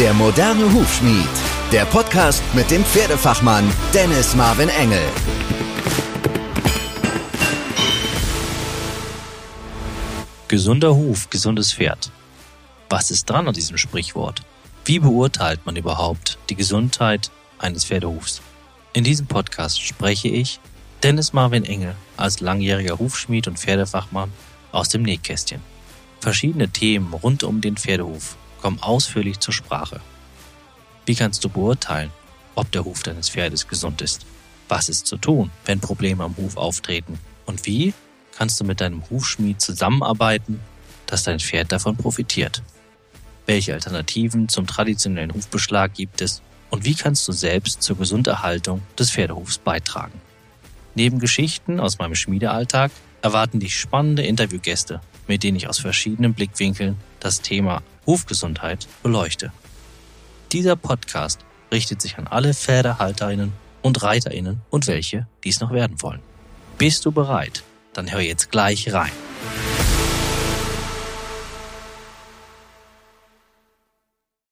Der moderne Hufschmied. Der Podcast mit dem Pferdefachmann Dennis Marvin Engel. Gesunder Huf, gesundes Pferd. Was ist dran an diesem Sprichwort? Wie beurteilt man überhaupt die Gesundheit eines Pferdehufs? In diesem Podcast spreche ich, Dennis Marvin Engel, als langjähriger Hufschmied und Pferdefachmann aus dem Nähkästchen. Verschiedene Themen rund um den Pferdehuf kommen ausführlich zur Sprache. Wie kannst du beurteilen, ob der Huf deines Pferdes gesund ist? Was ist zu tun, wenn Probleme am Huf auftreten? Und wie kannst du mit deinem Hufschmied zusammenarbeiten, dass dein Pferd davon profitiert? Welche Alternativen zum traditionellen Hufbeschlag gibt es? Und wie kannst du selbst zur Gesunderhaltung des Pferdehufs beitragen? Neben Geschichten aus meinem Schmiedealltag erwarten dich spannende Interviewgäste, mit denen ich aus verschiedenen Blickwinkeln das Thema Hufgesundheit beleuchte. Dieser Podcast richtet sich an alle Pferdehalterinnen und Reiterinnen und welche dies noch werden wollen. Bist du bereit? Dann hör jetzt gleich rein.